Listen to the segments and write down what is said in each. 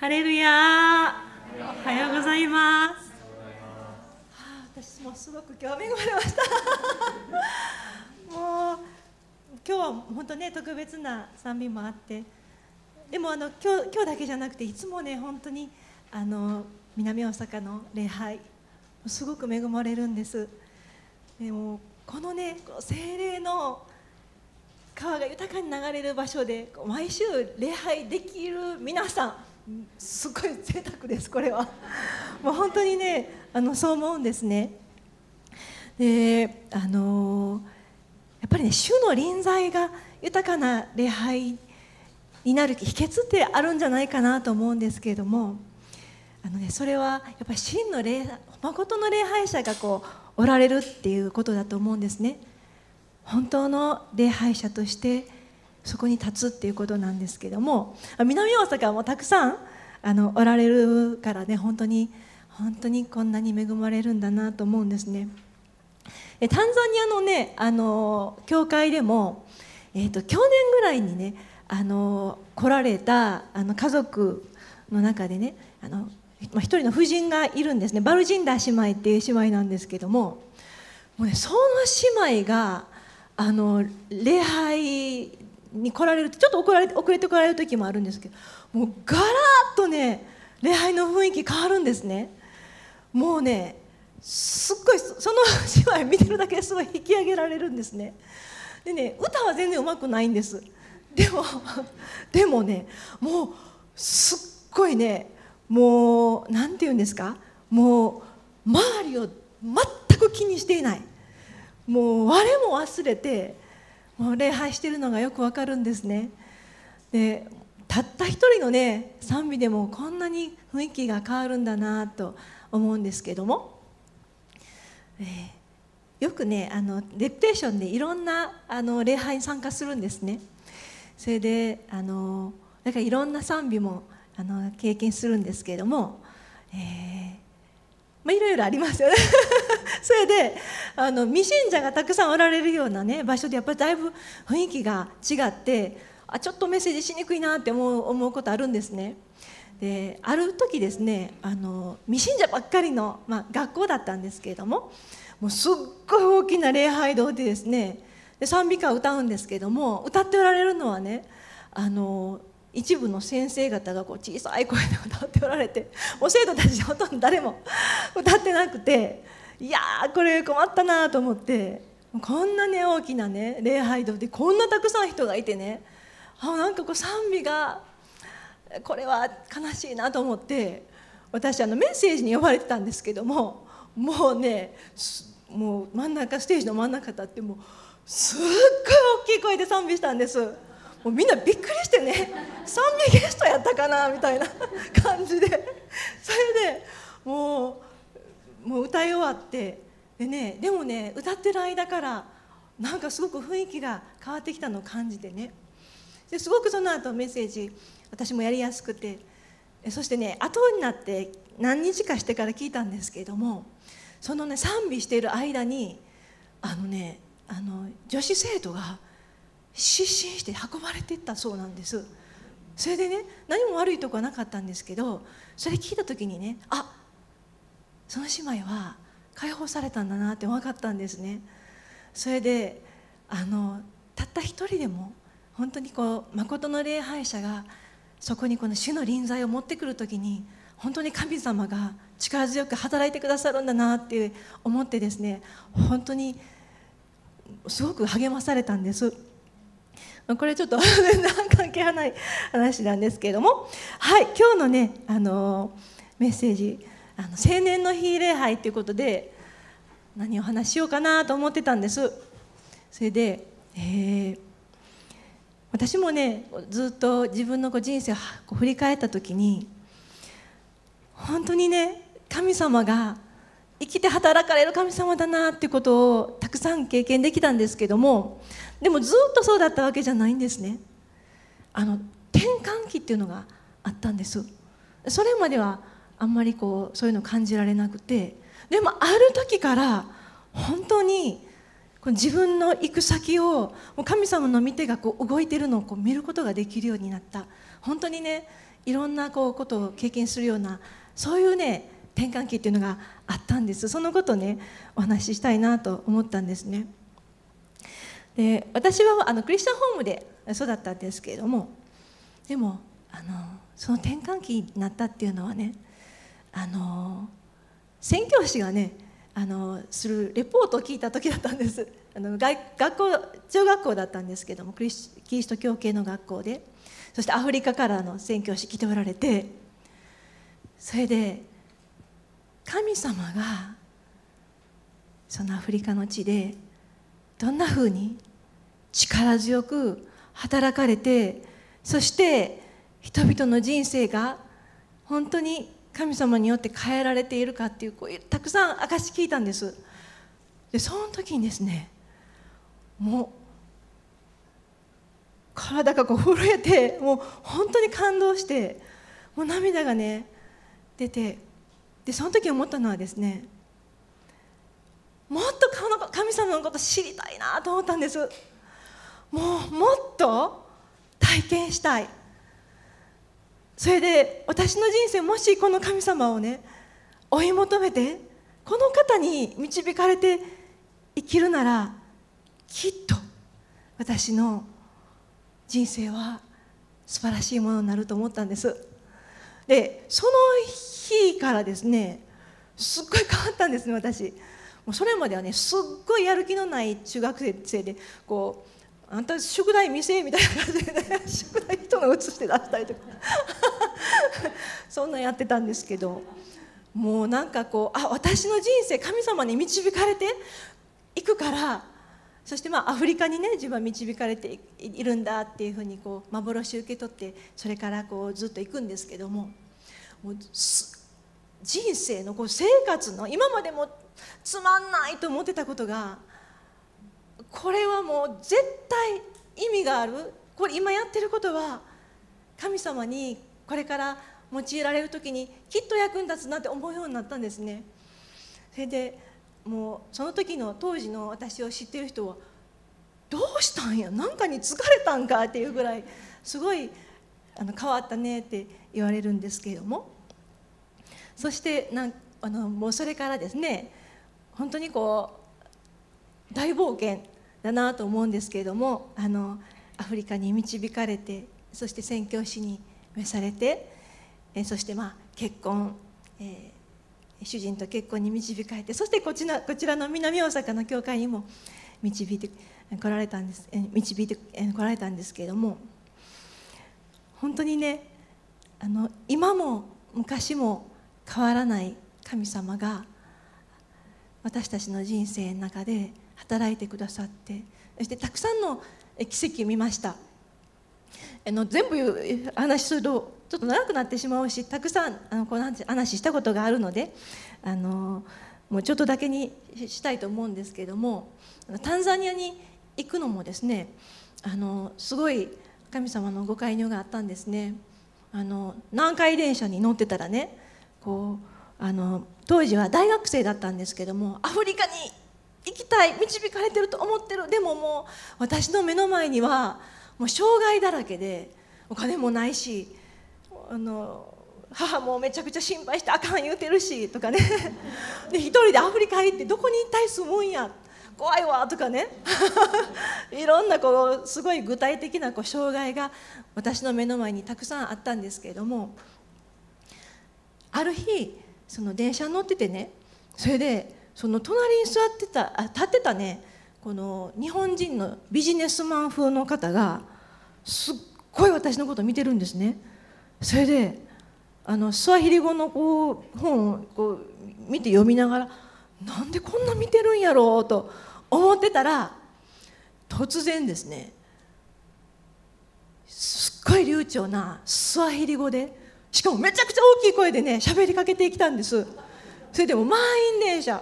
ハレルヤおはようございます。はあ、私もすごく今日恵まれました。もう今日は本当ね特別な賛美もあって、でもあの今日今日だけじゃなくていつもね本当にあの南大阪の礼拝すごく恵まれるんです。でもこのねこう精霊の川が豊かに流れる場所で毎週礼拝できる皆さんすごい贅沢ですこれは。もう本当にねあのそう思うんですね。であのやっぱりね主の臨在が豊かな礼拝になる秘訣ってあるんじゃないかなと思うんですけれどもあの、ね、それはやっぱり真の礼誠の礼拝者がこうおられるっていうことだと思うんですね。本当の礼拝者としてそこに立つっていうことなんですけども南大阪もたくさんあのおられるからね本当に本当にこんなに恵まれるんだなと思うんですね。えタンザニアのねあの教会でも、えーと、去年ぐらいにねあの来られたあの家族の中でねあの一人の婦人がいるんですね。バルジンダ姉妹っていう姉妹なんですけどももう、ね、その姉妹があの礼拝に来られるとちょっと遅れ遅れて来られる時もあるんですけどもうガラッとね礼拝の雰囲気変わるんですね。もうねすっごいその姉妹見てるだけですごい引き上げられるんですね。でね歌は全然うまくないんです。でもでもねもうすっごいねもう何て言うんですか？もう周りを全く気にしていない。もう我も忘れてもう礼拝してるのがよくわかるんですね。でたった一人のね賛美でもこんなに雰囲気が変わるんだなと思うんですけども、えー、よくねあのレクテーションでいろんなあの礼拝に参加するんですね。それであのだからいろんな賛美もあの経験するんですけれども、えーまあ、いろいろありますよね それであの未信者がたくさんおられるような、ね、場所でやっぱりだいぶ雰囲気が違ってあちょっとメッセージしにくいなって思う思うことあるんですね。である時ですねあの未信者ばっかりの、まあ、学校だったんですけれどももうすっごい大きな礼拝堂でですねで賛美歌を歌うんですけども歌っておられるのはねあの一部の先生方がこう小さい声で歌っておられてもう生徒たちほとんど誰も 歌ってなくていやーこれ困ったなと思ってこんなね大きなね礼拝堂でこんなたくさん人がいてねあなんかこう賛美がこれは悲しいなと思って私あのメッセージに呼ばれてたんですけどももうねもう真ん中ステージの真ん中立ってもうすっごい大きい声で賛美したんです。もうみんなびっくりしてね賛美ゲストやったかなみたいな 感じで。それでもうもう歌い終わってでねでもね歌ってる間からなんかすごく雰囲気が変わってきたのを感じてね。ですごくその後メッセージ私もやりやすくてそしてね後になって何日かしてから聞いたんですけれどもそのね賛美している間にあのねあの女子生徒が失神して運ばれていったそうなんですそれでね何も悪いとこはなかったんですけどそれ聞いた時にねあその姉妹は解放されたんだなって分かったんですねそれであのたった一人でも本当にこう誠の礼拝者がそこにこの主の臨在を持ってくる時に本当に神様が力強く働いてくださるんだなって思ってですね本当にすごく励まされたんです。これちょっと 関係はない話なんですけれども。はい今日のねあのメッセージあの青年の日礼拝ということで何を話しようかなと思ってたんです。それで、えー、私もねずっと自分の人生を振り返った時に本当にね神様が生きて働かれる神様だなっていうことをたくさん経験できたんですけどもでもずっとそうだったわけじゃないんですね。あの転換期っていうのがあったんです。それまではあんまりこうそういうの感じられなくて。でもある時から本当に自分の行く先を神様の見てがこう動いてるのをこう見ることができるようになった。本当にねいろんなこうことを経験するようなそういうね転換期っていうのがあったんです。そのことをねお話ししたいなと思ったんですね。で私はあのクリスチャンホームで育ったんですけれどもでもあのその転換期になったっていうのはねあの宣教師がねあのするレポートを聞いた時だったんです。あの外学校中学校だったんですけどもクリスキリスト教系の学校で。そしてアフリカからの宣教師来ておられてそれで神様がそのアフリカの地でどんなふうに？力強く働かれてそして人々の人生が本当に神様によって変えられているかっていうこうたくさん証し聞いたんです。でその時にですねもう体がこう震えてもう本当に感動してもう涙がね出てでその時思ったのはですねもっと神様のこと知りたいなと思ったんです。もうもっと体験したい。それで私の人生もしこの神様をね追い求めてこの方に導かれて生きるならきっと私の人生は素晴らしいものになると思ったんです。でその日からですねすっごい変わったんですね私。もうそれまではねすっごいやる気のない中学生でこうあんた宿題見せみたいな感じで、ね、宿題人が写して出したりとか。そんなんやってたんですけどもうなんかこうあ私の人生神様に導かれていくからそしてまあアフリカにね自分は導かれているんだっていうふうにこう幻受け取ってそれからこうずっと行くんですけどももう人生のこう生活の今までもつまんないと思ってたことがこれはもう絶対意味がある。これ今やってることは神様にこれから用いられる時にきっと役に立つなって思うようになったんですね。それでもうその時の当時の私を知ってる人はどうしたんや？何かに疲れたんかっていうぐらいすごいあの変わったねって言われるんですけれども。そしてなんあのもうそれからですね本当にこう大冒険だなと思うんですけれどもあのアフリカに導かれてそして宣教師に召されてえそしてまあ結婚、えー、主人と結婚に導かれてそしてこちらこちらの南大阪の教会にも導いて来られたんです導いて来られたんですけれども本当にねあの今も昔も変わらない神様が私たちの人生の中で働いてくださってそしてたくさんの奇跡を見ましたあの全部話するとちょっと長くなってしまうしたくさんあのこの話したことがあるのであのもうちょっとだけにしたいと思うんですけれどもタンザニアに行くのもですねあのすごい神様のご介入があったんですね。あの南海電車に乗ってたらねこうあの当時は大学生だったんですけどもアフリカに行きたい導かれてると思ってる。でももう私の目の前にはもう障害だらけでお金もないしあの母もめちゃくちゃ心配してあかん言うてるしとかね。で一人でアフリカ行ってどこに一体住むんや。怖いわとかね。いろんなこうすごい具体的なこう障害が私の目の前にたくさんあったんですけれどもある日その電車に乗っててねそれでその隣に座ってたあ立ってたねこの日本人のビジネスマン風の方がすっごい私のこと見てるんですね。それであのスワヒリ語のこう本をこう見て読みながらなんでこんな見てるんやろうと思ってたら突然ですねすっごい流暢なスワヒリ語でしかもめちゃくちゃ大きい声でね喋りかけてきたんです。それでも満員電車。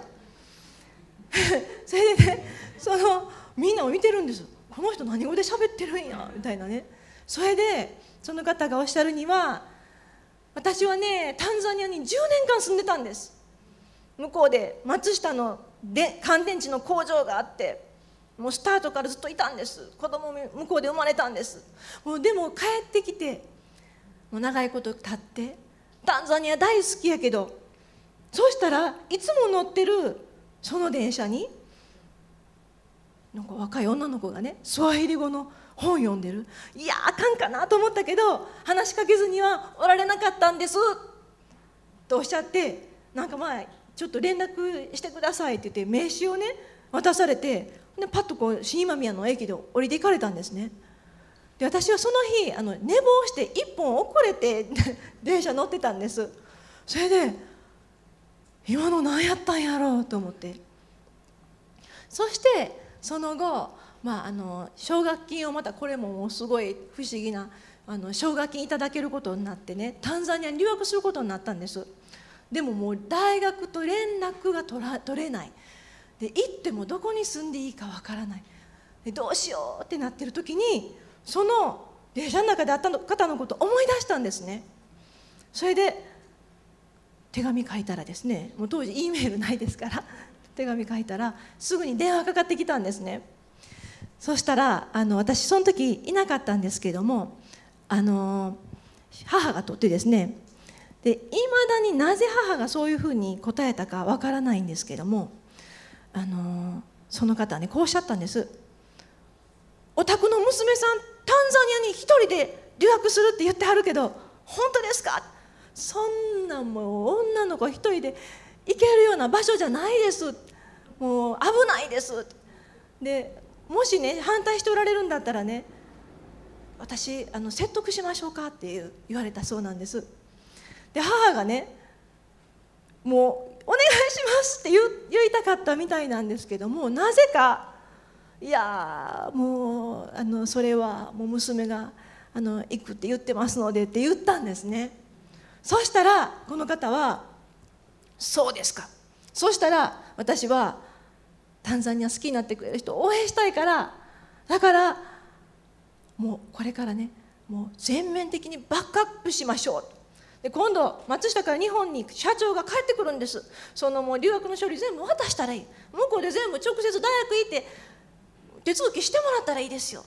それでねそのみんなを見てるんです。この人何語で喋ってるんや？みたいなね。それでその方がおっしゃるには私はねタンザニアに10年間住んでたんです。向こうで松下ので乾電池の工場があってもうスタートからずっといたんです。子供も向こうで生まれたんです。もうでも帰ってきてもう長いこと経ってタンザニア大好きやけどそうしたらいつも乗ってるその電車になんか若い女の子がねスワヒリ語の本読んでる。いやあかんかなと思ったけど話しかけずにはおられなかったんです。とおっしゃってなんかまあちょっと連絡してくださいって言って名刺をね渡されてでパッとこう新今宮の駅で降りていかれたんですね。で私はその日あの寝坊して1本遅れて 電車乗ってたんです。それで今の何やったんやろうと思って。そしてその後、まあ、あの奨学金をまたこれもすごい不思議なあの奨学金いただけることになってねタンザニアに留学することになったんです。でももう大学と連絡が取ら取れない。で行ってもどこに住んでいいかわからない。でどうしようってなってる時にその電車の中で会った方のことを思い出したんですね。それで手紙書いたらですねもう当時 E メールないですから 手紙書いたらすぐに電話かかってきたんですね。そしたらあの私その時いなかったんですけどもあの母がとってですねでいまだになぜ母がそういうふうに答えたかわからないんですけどもあのその方はねこうおっしゃったんです。お宅の娘さんタンザニアに一人で留学するって言ってはるけど本当ですか？そんなもう女の子一人で行けるような場所じゃないです。もう危ないです。でもしね反対しておられるんだったらね私あの説得しましょうかっていう言われたそうなんです。で母がねもうお願いしますって言言いたかったみたいなんですけどもなぜかいやもうあのそれはもう娘があの行くって言ってますのでって言ったんですね。そしたらこの方は「そうですか」そしたら私はタンザニア好きになってくれる人を応援したいからだからもうこれからねもう全面的にバックアップしましょうで今度松下から日本に社長が帰ってくるんです。そのもう留学の処理全部渡したらいい。向こうで全部直接大学行って手続きしてもらったらいいですよ。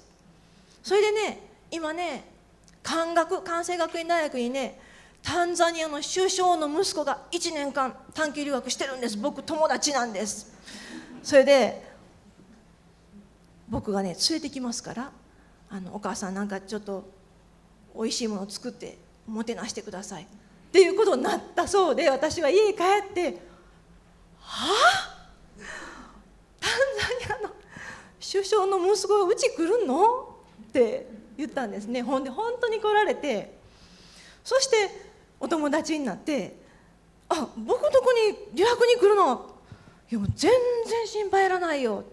それでね今ね関学関西学院大学にねタンザニアの首相の息子が1年間短期留学してるんです。僕友達なんです。それで僕がね連れてきますからあのお母さんなんかちょっとおいしいものを作ってもてなしてください。っていうことになったそうで私は家帰って「はあタンザニアの首相の息子がうち来るの?」って言ったんですね。ほんで本当に来られてそしてお友達になって「あ僕のとこに留学に来るの?」いやもう全然心配いらないよ。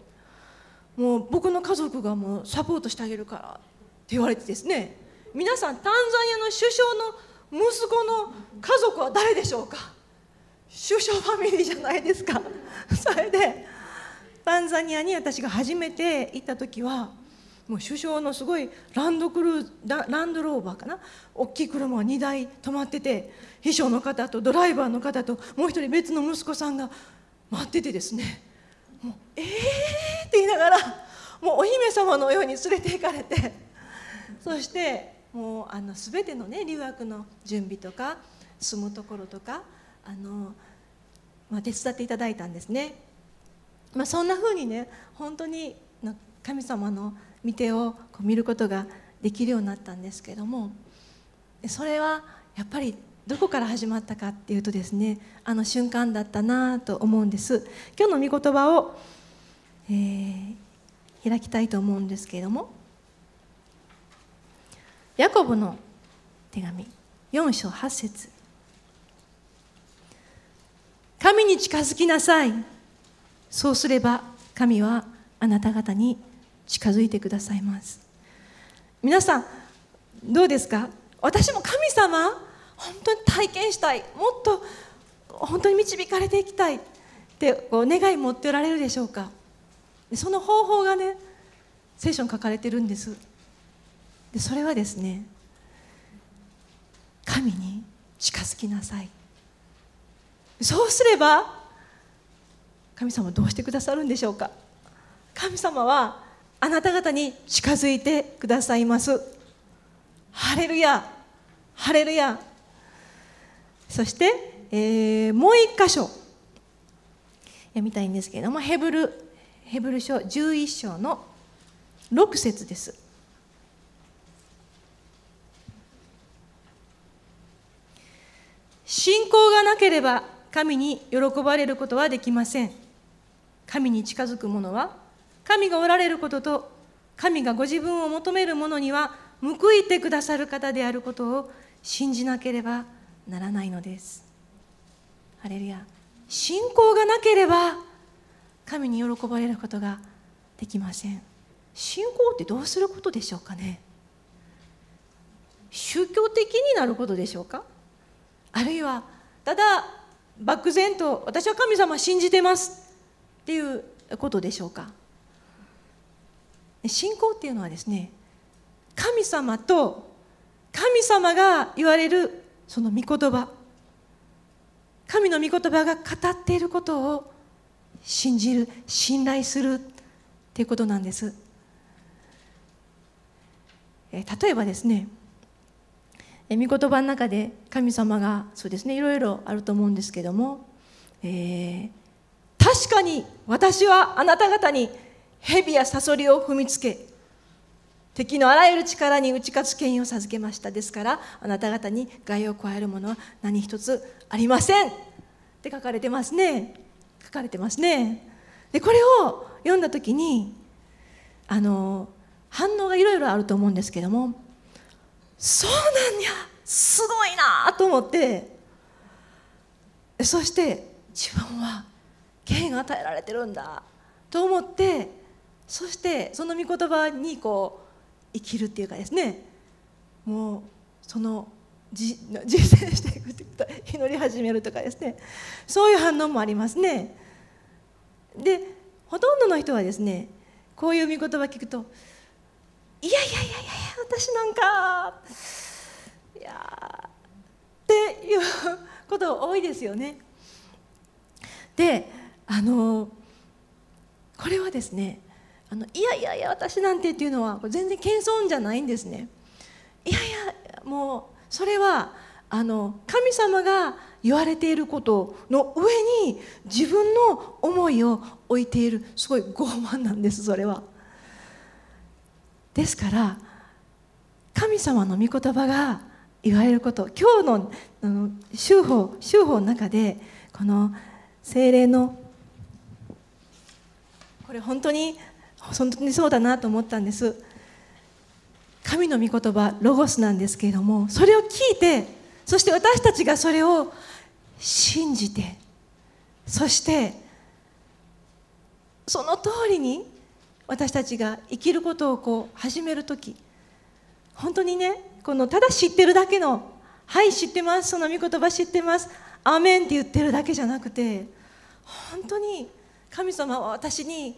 もう僕の家族がもうサポートしてあげるからって言われてですね。皆さんタンザニアの首相の息子の家族は誰でしょうか？首相ファミリーじゃないですか。それでタンザニアに私が初めて行った時はもう首相のすごいランドクルーランドローバーかな？大きい車が2台止まってて秘書の方とドライバーの方ともう一人別の息子さんが待っててですね。もう「えー!」って言いながらもうお姫様のように連れて行かれて。そしてもうあの全てのね留学の準備とか住むところとかあの、まあ、手伝っていただいたんですね、まあ、そんな風にね本当に神様の御手をこう見ることができるようになったんですけどもそれはやっぱりどこから始まったかっていうとですねあの瞬間だったなと思うんです。今日の御言葉を、えー、開きたいと思うんですけれどもヤコブの手紙4章8節。神に近づきなさい。そうすれば神はあなた方に近づいてくださいます。皆さんどうですか？私も神様本当に体験したいもっと本当に導かれていきたいってこう願い持っておられるでしょうか？その方法がね聖書に書かれてるんです。でそれはですね神に近づきなさい。そうすれば神様どうしてくださるんでしょうか？神様はあなた方に近づいてくださいます。ハレルヤハレルヤ。そして、えー、もう一箇所。読みたいんですけれどもヘブルヘブル書11章の6節です。信仰がなければ神に喜ばれることはできません。神に近づく者は神がおられることと神がご自分を求める者には報いてくださる方であることを信じなければならないのです。ハレルヤ。信仰がなければ神に喜ばれることができません。信仰ってどうすることでしょうかね。宗教的になることでしょうか。あるいはただ漠然と私は神様信じてます。っていうことでしょうか。信仰っていうのはですね神様と神様が言われるその御言葉神の御言葉が語っていることを信じる信頼するっていうことなんです。例えばですね御言葉の中で神様がそうですねいろいろあると思うんですけども、えー、確かに私はあなた方に蛇やサソリを踏みつけ敵のあらゆる力に打ち勝つ権威を授けました。ですからあなた方に害を加えるものは何一つありません。って書かれてますね。書かれてますね。でこれを読んだ時にあの反応がいろいろあると思うんですけどもそうなんやすごいなと思ってそして自分は権が与えられてるんだ。と思ってそしてその御言葉にこう生きるっていうかですね。もうその実践していくって言った祈り始めるとかですね。そういう反応もありますね。でほとんどの人はですねこういう御言葉聞くといやいやいやいや私なんかいやっていうこと多いですよね。であのこれはですねあのいやいやいや私なんてっていうのは全然謙遜じゃないんですね。いやいやもうそれはあの神様が言われていることの上に自分の思いを置いているすごい傲慢なんですそれは。ですから神様の御言葉が言われること今日のあの修法修法の中でこの精霊のこれ本当に本当にそうだなと思ったんです。神の御言葉ロゴスなんですけれどもそれを聞いてそして私たちがそれを信じてそしてその通りに私たちが生きることをこう始める時本当にねこのただ知ってるだけの「はい知ってますその御言葉知ってますアーメン」って言ってるだけじゃなくて本当に神様は私に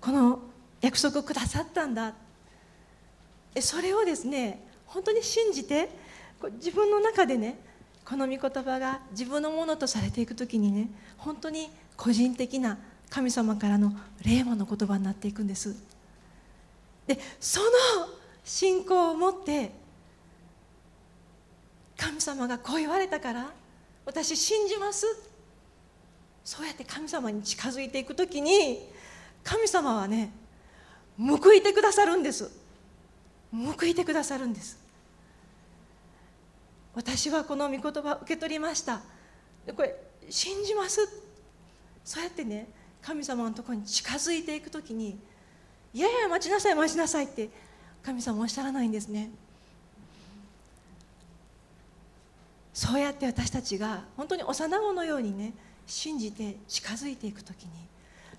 この約束をくださったんだ。それをですね本当に信じて自分の中でねこの御言葉が自分のものとされていく時にね本当に個人的な神様からの霊魔の言葉になっていくんです。でその信仰を持って神様がこう言われたから私信じます。そうやって神様に近づいていく時に神様はね報いてくださるんです。報いてくださるんです。私はこの御言葉受け取りました。これ信じます。そうやってね神様のところに近づいていく時にいやいや待ちなさい待ちなさいって神様おっしゃらないんですね。そうやって私たちが本当に幼子のようにね信じて近づいていく時に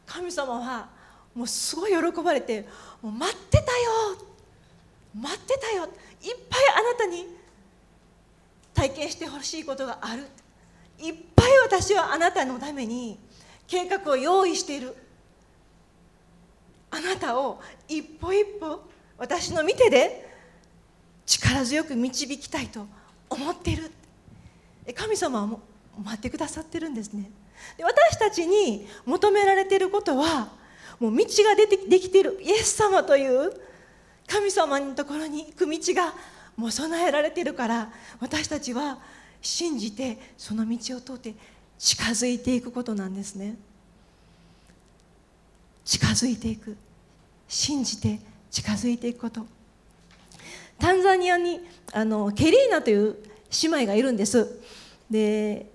神様はもうすごい喜ばれて「もう待ってたよ待ってたよいっぱいあなたに体験してほしいことがある」いっぱい私はあなたのために計画を用意している。あなたを一歩一歩私の見てで力強く導きたいと思っている。神様はも待ってくださってるんですね。で私たちに求められていることはもう道が出てできているイエス様という神様のところに行く道がもう備えられているから私たちは信じてその道を通って近づいていくことなんですね。近づいていく。信じて近づいていくこと。タンザニアにあのケリーナという姉妹がいるんです。で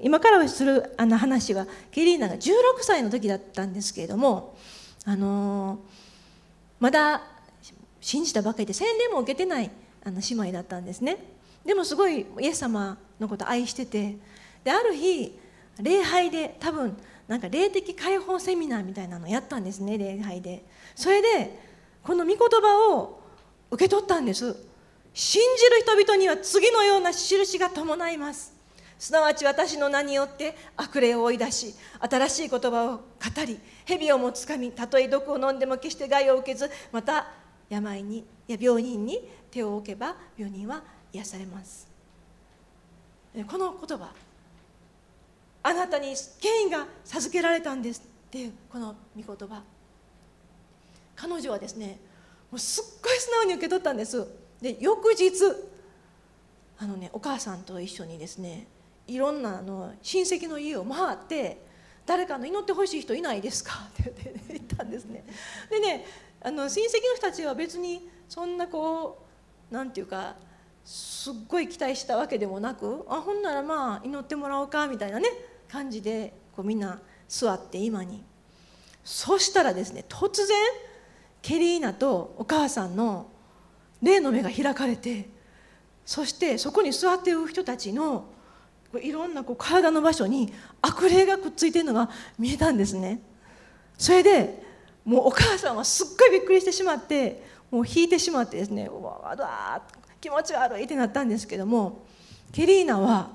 今からするあの話はケリーナが16歳の時だったんですけれどもあのまだ信じたばかりで洗礼も受けてないあの姉妹だったんですね。でもすごいイエス様のこと愛しててである日礼拝で多分なんか霊的解放セミナーみたいなのやったんですね礼拝で。それでこの御言葉を受け取ったんです。信じる人々には次のような印が伴います。すなわち私の名によって悪霊を追い出し新しい言葉を語り蛇をもつかみたとえ毒を飲んでも決して害を受けずまた病にいや病人に手を置けば病人は癒されます。この言葉あなたに権威が授けられたんですっていうこの御言葉。彼女はですねもうすっごい素直に受け取ったんです。で翌日あのねお母さんと一緒にですねいろんなあの親戚の家を回って誰かの祈ってほしい人いないですか？って言ったんですね。でねあの親戚の人たちは別にそんなこうなんていうかすっごい期待したわけでもなくあほんならまあ祈ってもらおうかみたいなね感じでこうみんな座って今に。そしたらですね突然ケリーナとお母さんの霊の目が開かれてそしてそこに座っている人たちのいろんなこう体の場所に悪霊がくっついてるのが見えたんですね。それでもうお母さんはすっごいびっくりしてしまってもう引いてしまってですねうわわ気持ち悪いってなったんですけどもケリーナは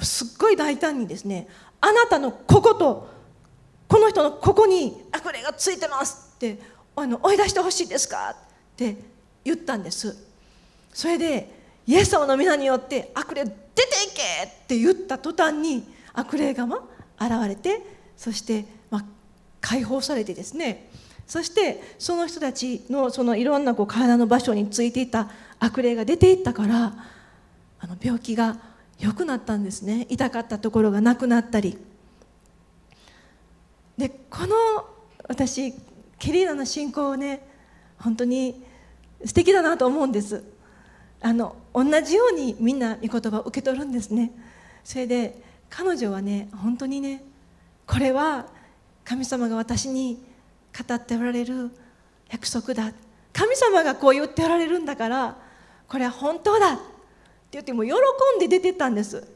すっごい大胆にですねあなたのこことこの人のここに悪霊がついてますってあの追い出してほしいですかって言ったんです。それでイエス様の皆によって悪霊出ていけ！って言った途端に悪霊が現れてそして、ま、解放されてですね。そしてその人たちのそのいろんなこう体の場所についていた悪霊が出ていったからあの病気が良くなったんですね。痛かったところがなくなったり。でこの私ケリーナの信仰をね本当に素敵だなと思うんです。あの同じようにみんな御言葉を受け取るんですね。それで彼女はね本当にねこれは神様が私に語っておられる約束だ。神様がこう言っておられるんだからこれは本当だって言っても喜んで出てったんです。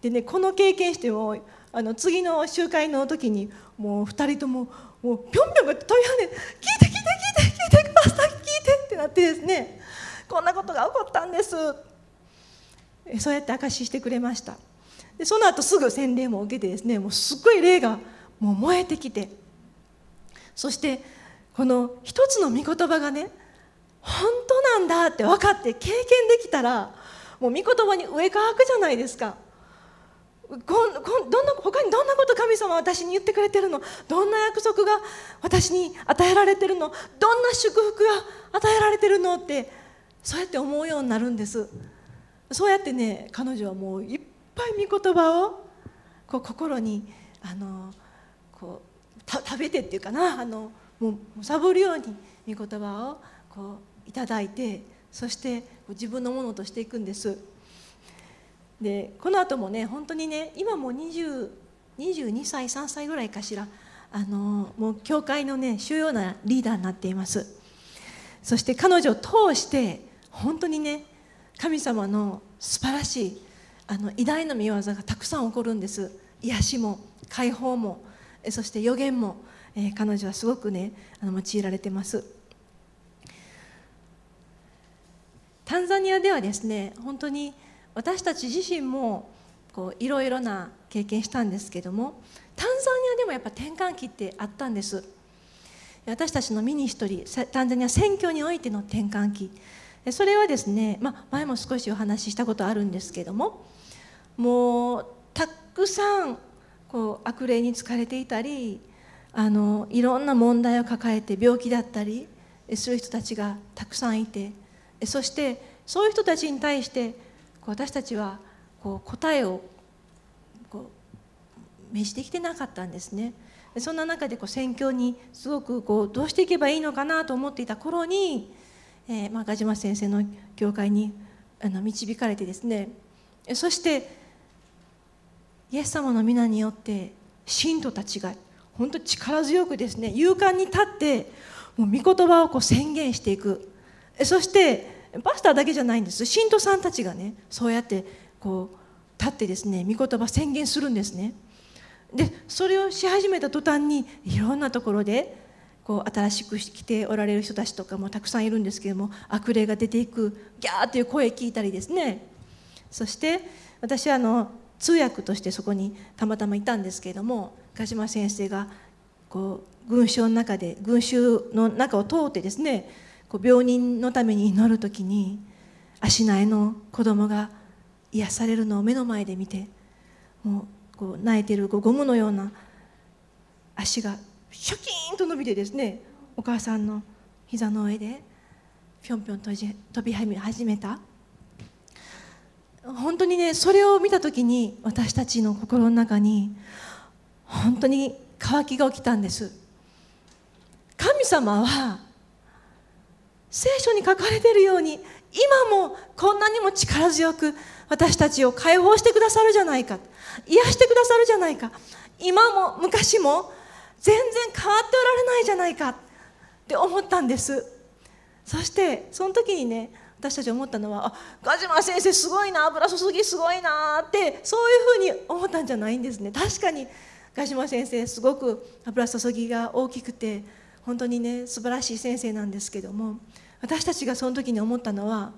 でねこの経験してもあの次の集会の時にもう2人とももうぴょんぴょんが飛び跳ね聞いて聞いて聞いて聞いてパスタ聞いてってなってですね。こんなことが起こったんです。そうやって証ししてくれました。でその後すぐ洗礼も受けてですねもうすっごい霊がもう燃えてきて。そしてこの一つの御言葉がね本当なんだって分かって経験できたらもう御言葉に上乾くじゃないですか。こんこんどんな他にどんなこと神様は私に言ってくれてるの？どんな約束が私に与えられてるの？どんな祝福が与えられてるの？ってそうやって思うようになるんです。そうやってね彼女はもういっぱい御言葉をこう心にあのこう食べてっていうかなあのもうむぶるように御言葉をこういただいてそして自分のものとしていくんです。でこの後もね本当にね今も20 22歳3歳ぐらいかしらあのもう教会のね主要なリーダーになっています。そして彼女を通して本当にね神様の素晴らしいあの偉大な見業がたくさん起こるんです。癒しも解放もそして予言も、えー、彼女はすごくねあの用いられてます。タンザニアではですね本当に私たち自身もこういろいろな経験したんですけどもタンザニアでもやっぱ転換期ってあったんです。私たちのミニストリータンザニア選挙においての転換期。それはですね、まあ、前も少しお話ししたことあるんですけどももうたくさんこう悪霊に疲れていたりあのいろんな問題を抱えて病気だったりする人たちがたくさんいてそしてそういう人たちに対して私たちはこう答えをこう召してきてなかったんですね。そんな中でこう宣教にすごくこうどうしていけばいいのかなと思っていた頃に、えー、まあ、ガジマ先生の教会にあの導かれてですねそしてイエス様の皆によって信徒たちが本当力強くですね勇敢に立ってもう御言葉をこう宣言していく。そしてパスターだけじゃないんです。信徒さんたちがねそうやってこう立ってですね御言葉宣言するんですね。でそれをし始めた途端にいろんなところでこう新しく来ておられる人たちとかもたくさんいるんですけども悪霊が出ていくギャーっていう声聞いたりですね。そして私はあの通訳としてそこにたまたまいたんですけれども鹿島先生がこう群衆の中で群衆の中を通ってですねこう病人のために祈る時に足苗の子供が癒されるのを目の前で見てもうこう泣いてるこうゴムのような足がシャキーンと伸びてですねお母さんの膝の上でぴょんぴょん飛び始めた。本当にねそれを見た時に私たちの心の中に本当に渇きが起きたんです。神様は聖書に書かれているように今もこんなにも力強く私たちを解放してくださるじゃないか癒してくださるじゃないか今も昔も全然変わっておられないじゃないか。って思ったんです。そしてその時にね私たち思ったのはあガジマ先生すごいな油注ぎすごいなってそういうふうに思ったんじゃないんですね。確かにガジマ先生すごく油注ぎが大きくて本当にね素晴らしい先生なんですけども私たちがその時に思ったのは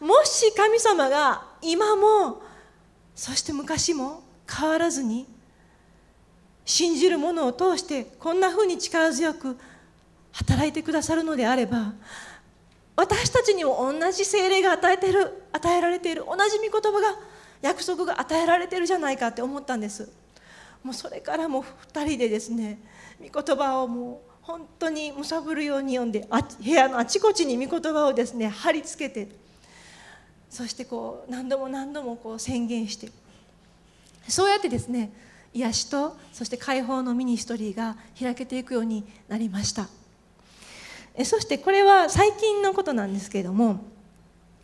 もし神様が今もそして昔も変わらずに信じる者を通してこんなふうに力強く働いてくださるのであれば私たちにも同じ精霊が与えてる与えられている同じ御言葉が約束が与えられてるじゃないかって思ったんです。もうそれからもう2人でですね御言葉をもう本当にむさぼるように読んであ部屋のあちこちに御言葉をですね貼り付けてそしてこう何度も何度もこう宣言してそうやってですね癒しとそして解放のミニストリーが開けていくようになりました。そしてこれは最近のことなんですけれども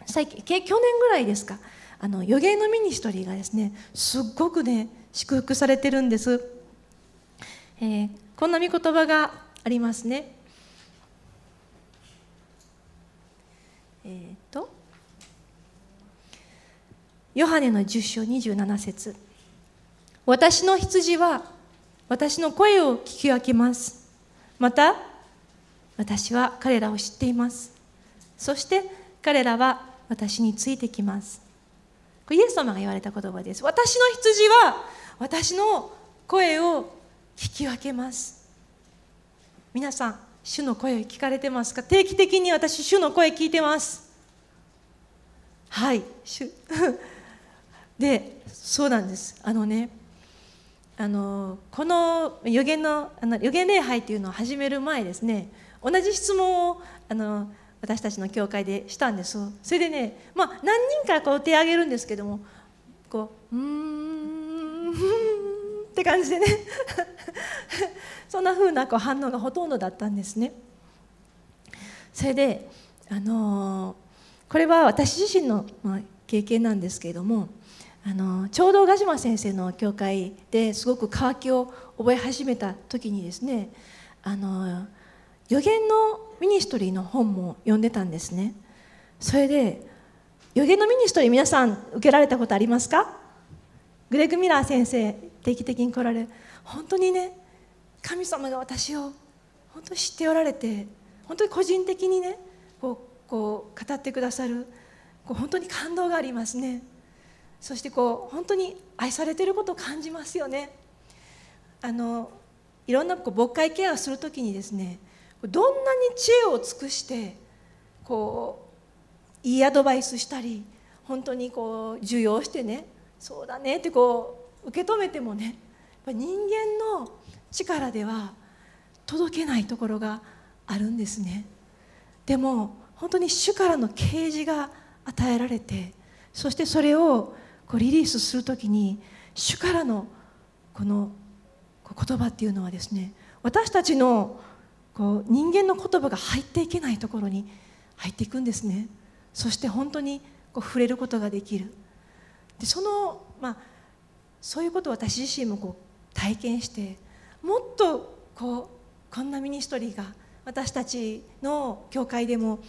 最近去年ぐらいですかあの予言のミニストリーがですねすっごくね祝福されてるんです、えー、こんな御言葉がありますね。えっ、ー、とヨハネの10章27節。私の羊は私の声を聞き分けます。また私は彼らを知っています。そして彼らは私についてきます。これイエス様が言われた言葉です。私の羊は私の声を聞き分けます。皆さん主の声を聞かれてますか？定期的に私主の声聞いてます。はい。主。でそうなんです。あのねあのこの予言のあの予言礼拝というのを始める前ですね同じ質問をあの私たちの教会でしたんですそれでね、まあ、何人かこう手を挙げるんですけどもこう「うーん」って感じでね そんな風なこう反応がほとんどだったんですね。それであのこれは私自身の、まあ、経験なんですけれどもあのちょうどガジマ先生の教会ですごく渇きを覚え始めた時にですねあの予言のミニストリーの本も読んでたんですね。それで予言のミニストリー皆さん受けられたことありますか？グレッグ・ミラー先生定期的に来られ本当にね神様が私を本当に知っておられて本当に個人的にねこうこう語ってくださるこう本当に感動がありますね。そしてこう本当に愛されてることを感じますよね。あのいろんなこう牧会ケアをする時にですねどんなに知恵を尽くしてこういいアドバイスしたり本当にこう受容してねそうだねってこう受け止めてもね人間の力では届けないところがあるんですね。でも本当に主からの啓示が与えられてそしてそれをこうリリースする時に主からのこの言葉っていうのはですね私たちのこう人間の言葉が入っていけないところに入っていくんですね。そして本当にこう触れることができる。でその、まあ、そういうことを私自身もこう体験してもっとこうこんなミニストリーが私たちの教会でも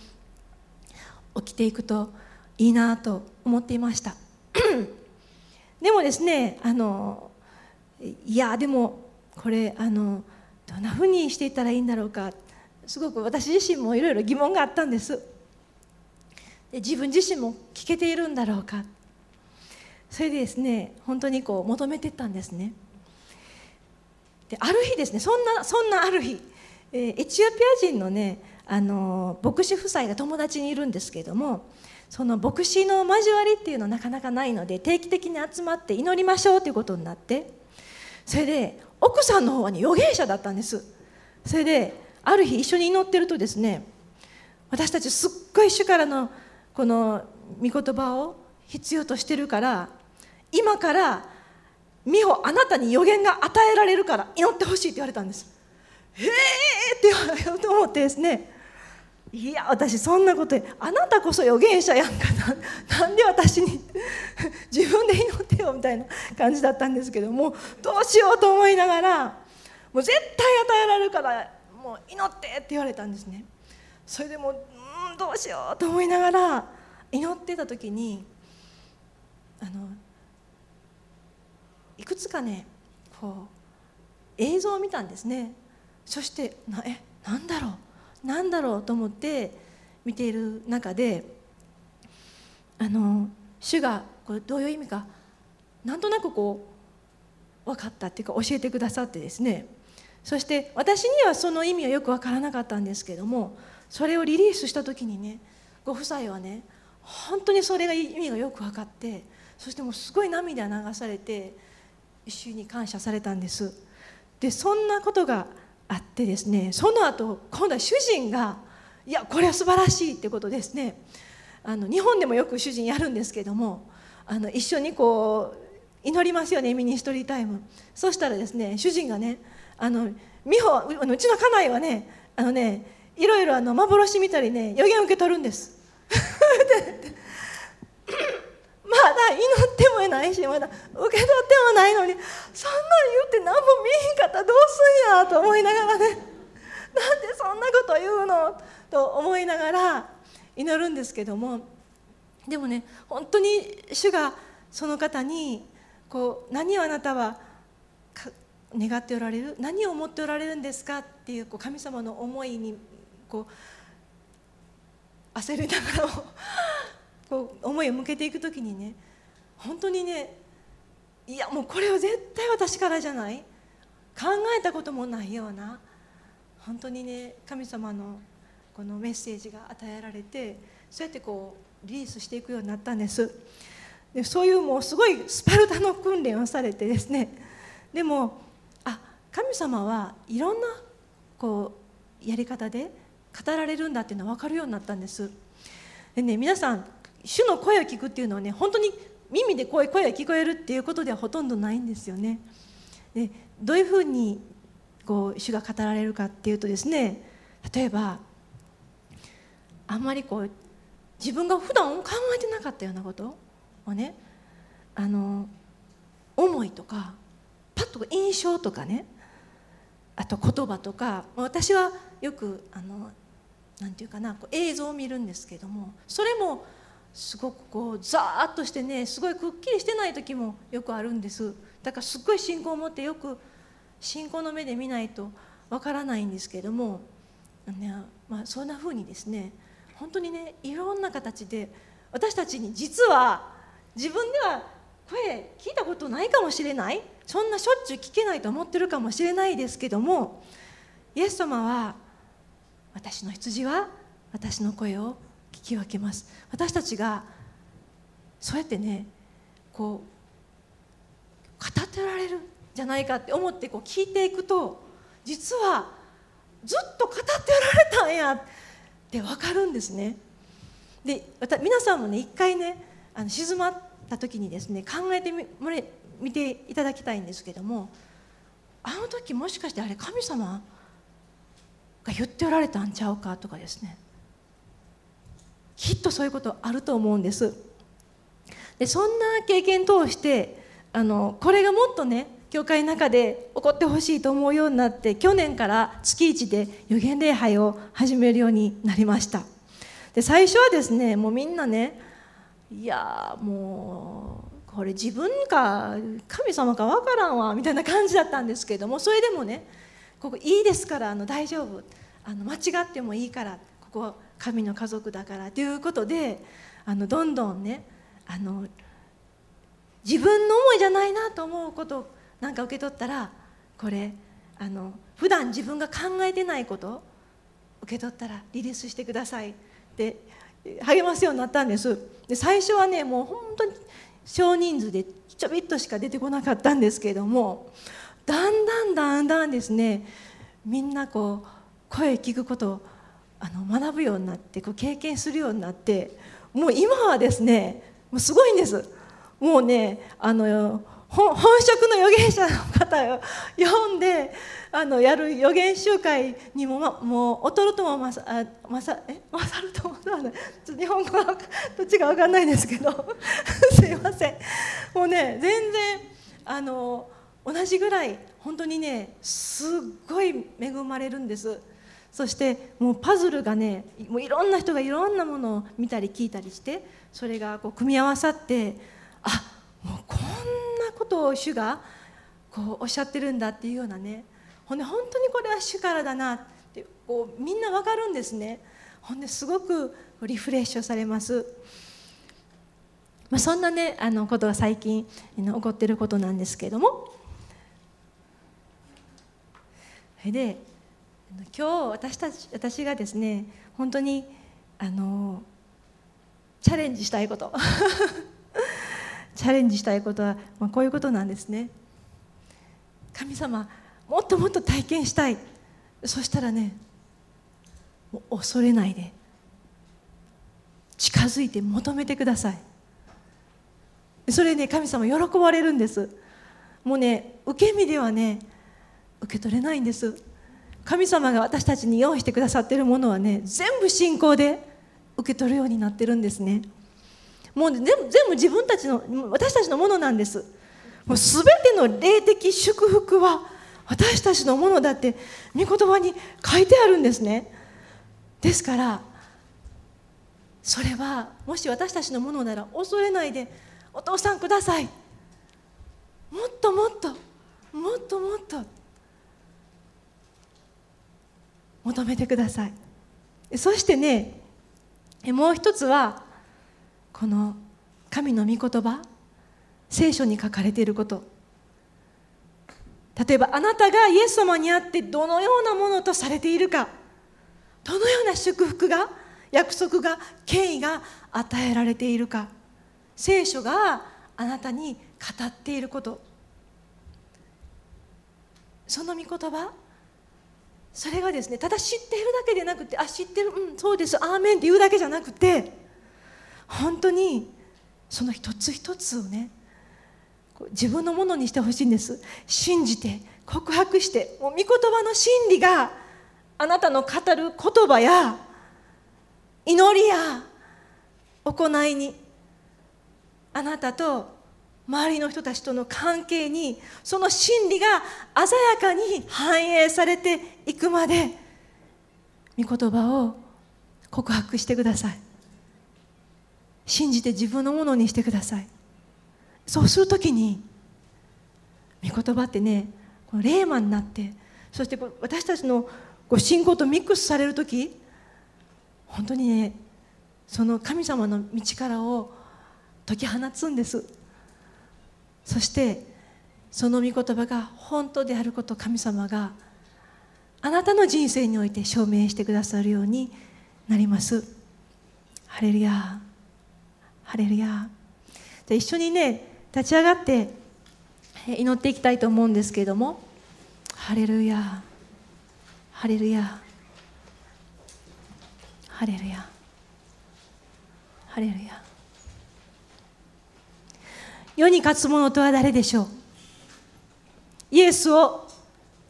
起きていくといいなと思っていました。でもですねあのいやでもこれあのどんなふうにしていったらいいんだろうか。すごく私自身もいろいろ疑問があったんです。で自分自身も聞けているんだろうか。それでですね本当にこう求めてったんですね。である日ですねそんなそんなある日、えー、エチオピア人のねあの牧師夫妻が友達にいるんですけれどもその牧師の交わりっていうのはなかなかないので定期的に集まって祈りましょうということになってそれで奥さんの方はね預言者だったんです。それである日一緒に祈ってるとですね私たちすっごい主からのこの御言葉を必要としてるから今から美穂あなたに予言が与えられるから祈ってほしいって言われたんです。へえって思ってですねいや私そんなことあなたこそ預言者やんか。ななんで私に 自分で祈ってよみたいな感じだったんですけどもどうしようと思いながらもう絶対与えられるからもう祈ってって言われたんですね。それでもううんどうしようと思いながら祈ってた時にあのいくつかねこう映像を見たんですね。そしてなえなんだろう？なんだろうと思って見ている中であの主がこれどういう意味かなんとなくこう分かったっていうか教えてくださってですね。そして私にはその意味はよく分からなかったんですけどもそれをリリースした時にねご夫妻はね本当にそれが意味がよく分かってそしてもうすごい涙流されて主に感謝されたんです。でそんなことがあってですねその後今度は主人がいやこれは素晴らしいってことですね。あの日本でもよく主人やるんですけどもあの一緒にこう祈りますよねミニストリータイム。そしたらですね主人がねあの美穂うちの家内はねあのねいろいろあの幻見たりね予言受け取るんです。まだ祈ってもいないしまだ受け取ってもないのにそんなん言って何も見えへんかったらどうすんやと思いながらね なんでそんなこと言うのと思いながら祈るんですけどもでもね本当に主がその方にこう何をあなたは願っておられる何を思っておられるんですかっていうこう神様の思いにこう焦りながらも こう思いを向けていく時にね本当にねいやもうこれは絶対私からじゃない。考えたこともないような本当にね神様のこのメッセージが与えられてそうやってこうリリースしていくようになったんです。でそういうもうすごいスパルタの訓練をされてですね。でもあ神様はいろんなこうやり方で語られるんだっていうのは分かるようになったんです。でね皆さん主の声を聞くっていうのはね本当に耳で声声が聞こえるっていうことではほとんどないんですよね。でどういうふうにこう主が語られるかっていうとですね例えばあんまりこう自分が普段考えてなかったようなことをねあの思いとかパッと印象とかねあと言葉とか私はよくあのなんていうかな映像を見るんですけどもそれもすごくこうザーッとしてねすごいくっきりしてない時もよくあるんです。だからすっごい信仰を持ってよく信仰の目で見ないとわからないんですけども、ねまあ、そんな風にですね本当にねいろんな形で私たちに実は自分では声聞いたことないかもしれない。そんなしょっちゅう聞けないと思ってるかもしれないですけどもイエス様は私の羊は私の声をき分けます。私たちがそうやってねこう語ってられるんじゃないかって思ってこう聞いていくと実はずっと語ってられたんやって分かるんですね。で皆さんもね一回ねあの静まった時にですね考えてみ見ていただきたいんですけどもあの時もしかしてあれ神様が言っておられたんちゃうかとかですね。きっとそういうことあると思うんです。でそんな経験通してあのこれがもっとね教会の中で起こってほしいと思うようになって去年から月1で予言礼拝を始めるようになりました。で最初はですねもうみんなねいやもうこれ自分か神様か分からんわみたいな感じだったんですけどもそれでもねここいいですからあの大丈夫。あの間違ってもいいからここ神の家族だからということであのどんどんねあの自分の思いじゃないなと思うことなんか受け取ったらこれあの普段自分が考えてないこと受け取ったらリリースしてくださいって励ますようになったんです。で最初はねもう本当に少人数でちょびっとしか出てこなかったんですけれどもだんだんだんだんですねみんなこう声聞くことあの学ぶようになってこう経験するようになってもう今はですねもうすごいんです。もうねあの本職の預言者の方を呼んであのやる預言集会にも、ま、もう劣るともまさまさえ？勝るとも日本語はどっちか分かんないですけど。すいません。もうね全然あの同じぐらい本当にねすっごい恵まれるんです。そしてもうパズルがねもういろんな人がいろんなものを見たり聞いたりしてそれがこう組み合わさってあもうこんなことを主がこうおっしゃってるんだっていうようなねほんで本当にこれは主からだなってこうみんな分かるんですね。ほんですごくリフレッシュされます、まあ、そんなねあのことが最近起こってることなんですけれども。で今日私たち私がですね本当にあのチャレンジしたいこと。チャレンジしたいことは、まあ、こういうことなんですね。神様もっともっと体験したい。そしたらね恐れないで近づいて求めてください。それね神様喜ばれるんです。もうね受け身ではね受け取れないんです。神様が私たちに用意してくださっているものはね全部信仰で受け取るようになってるんですね。もう全部全部自分たちの私たちのものなんです。もう全ての霊的祝福は私たちのものだって御言葉に書いてあるんですね。ですからそれはもし私たちのものなら恐れないでお父さんください。もっともっともっともっと。求めてください。そしてねもう一つはこの神の御言葉聖書に書かれていること。例えばあなたがイエス様にあってどのようなものとされているか。どのような祝福が約束が権威が与えられているか。聖書があなたに語っていること。その御言葉それがですねただ知っているだけでなくてあ知ってるうんそうですアーメンって言うだけじゃなくて本当にその一つ一つをね自分のものにしてほしいんです。信じて告白してもう御言葉の真理があなたの語る言葉や祈りや行いにあなたと周りの人たちとの関係にその真理が鮮やかに反映されていくまで御言葉を告白してください。信じて自分のものにしてください。そうするときに御言葉ってねこの霊魔になってそして私たちのご信仰とミックスされる時本当にねその神様の道からを解き放つんです。そしてその御言葉が本当であること神様があなたの人生において証明してくださるようになります。ハレルヤハレルヤじゃ一緒にね立ち上がって祈っていきたいと思うんですけれども。ハレルヤハレルヤハレルヤハレルヤ世に勝つ者とは誰でしょう？イエスを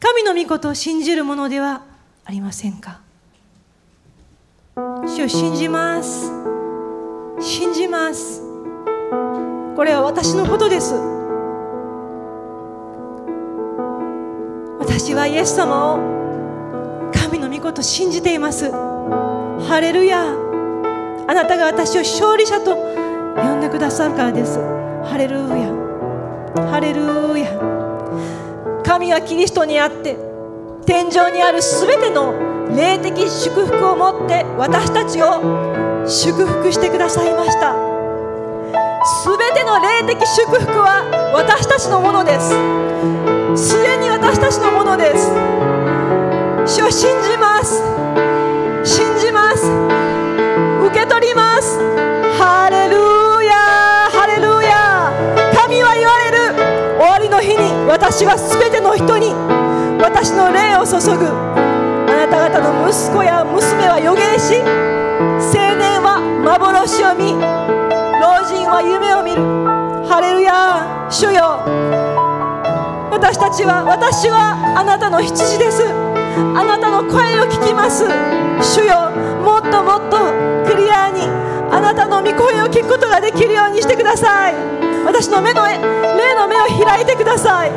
神の御事を信じる者ではありませんか？主を信じます。信じます。これは私のことです。私はイエス様を神の御事を信じています。ハレルヤ。あなたが私を勝利者と呼んでくださるからです。ハレルヤ。ハレルヤ。神はキリストにあって天井にあるすべての霊的祝福をもって私たちを祝福してくださいました。すべての霊的祝福は私たちのものです。すでに私たちのものです。主を信じます。信じます。受け取ります。私はすべての人に私の霊を注ぐ。あなた方の息子や娘は予言し青年は幻を見老人は夢を見る。ハレルヤ主よ。私たちは私はあなたの羊です。あなたの声を聞きます。主よもっともっとクリアに。あなたの御声を聞くことができるようにしてください。私の目の霊の目を開いてください。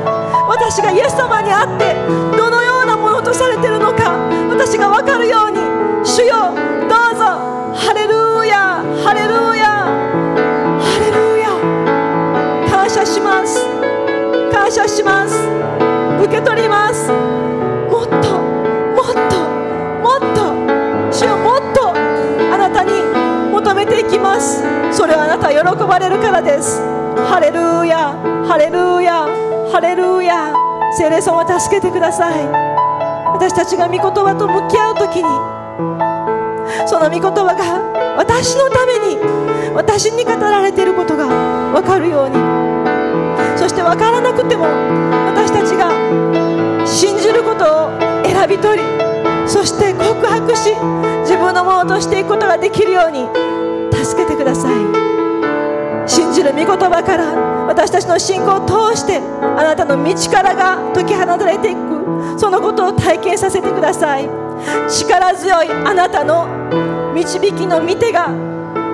私がイエス様に会ってどのようなものとされているのか私が分かるように。主よどうぞ。ハレルーヤハレルーヤハレルーヤ感謝します。感謝します。受け取ります。ます。それはあなた喜ばれるからです。ハレルヤ。ハレルヤ。ハレルヤ。聖霊様助けてください。私たちが御言葉と向き合う時にその御言葉が私のために私に語られていることが分かるように。そして分からなくても私たちが信じることを選び取りそして告白し自分のものとしていくことができるように助けてください。信じる御言葉から私たちの信仰を通してあなたの道からが解き放たれていく。そのことを体験させてください。力強いあなたの導きの御手が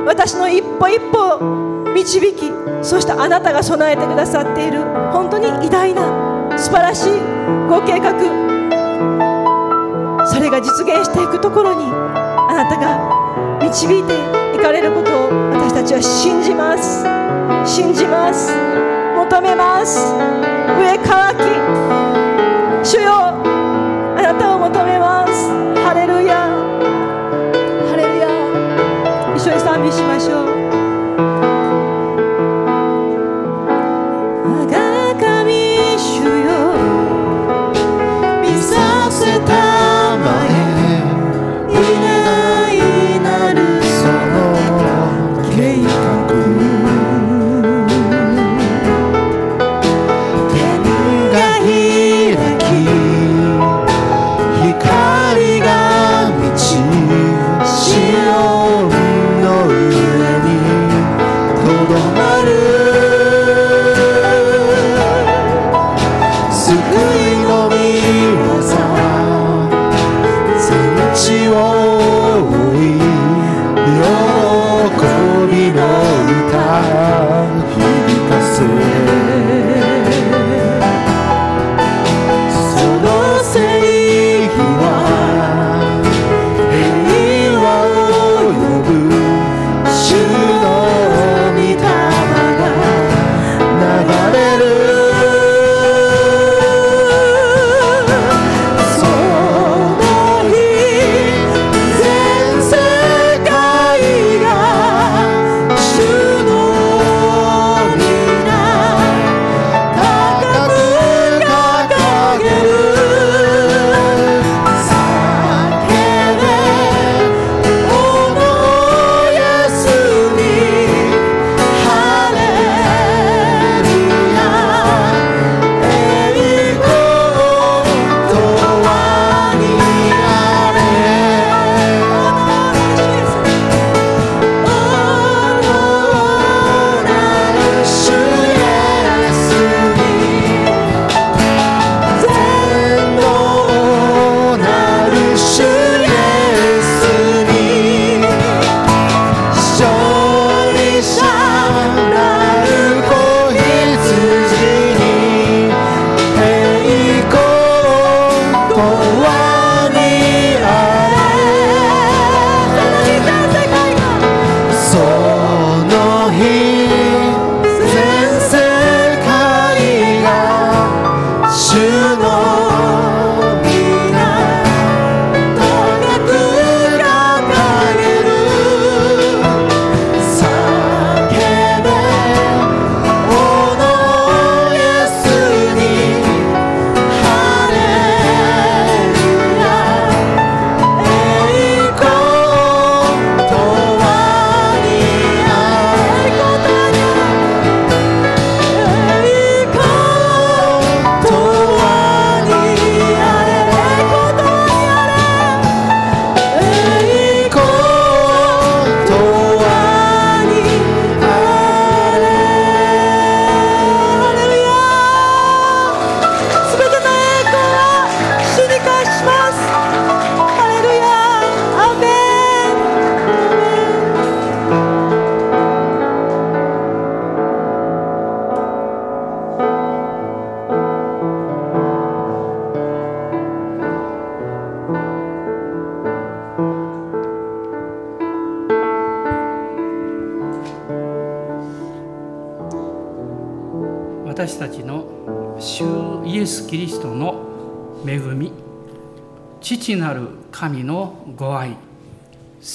私の一歩一歩を導きそしてあなたが備えてくださっている。本当に偉大な素晴らしいご計画。それが実現していくところにあなたが導いていかれることを私たちは信じます。信じます。求めます。上乾き。主よあなたを求め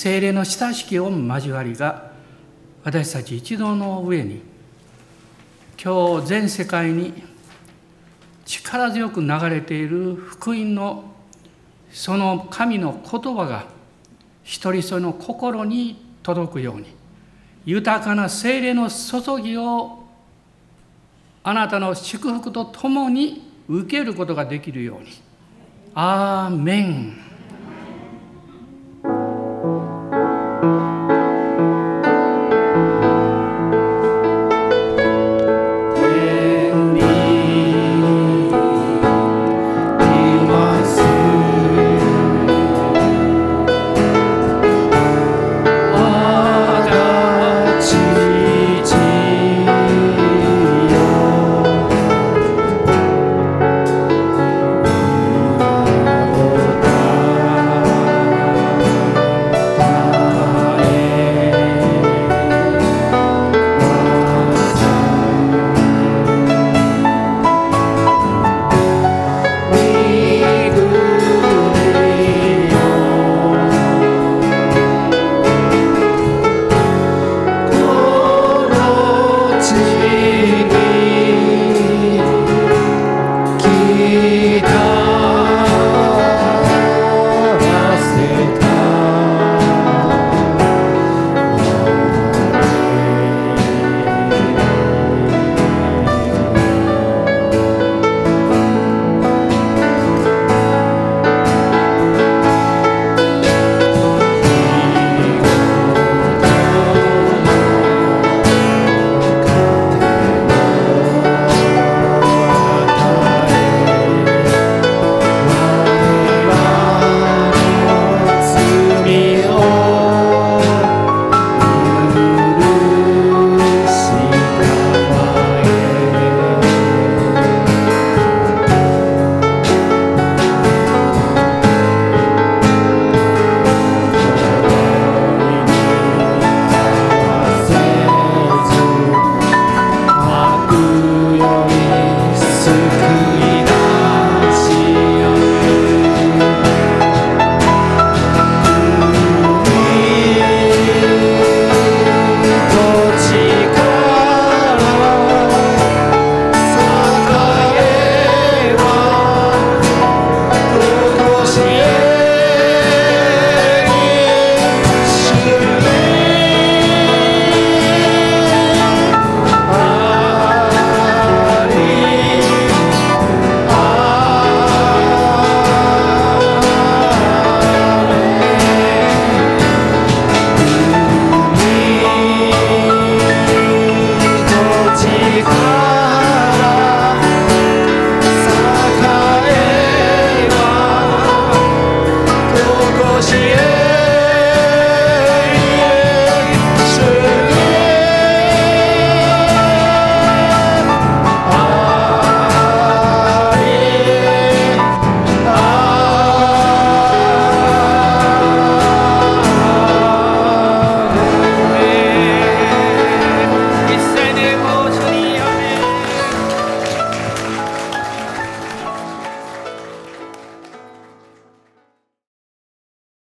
精霊の親しき御交わりが私たち一同の上に今日全世界に力強く流れている福音のその神の言葉が一人一人の心に届くように豊かな精霊の注ぎをあなたの祝福とともに受けることができるように。アーメン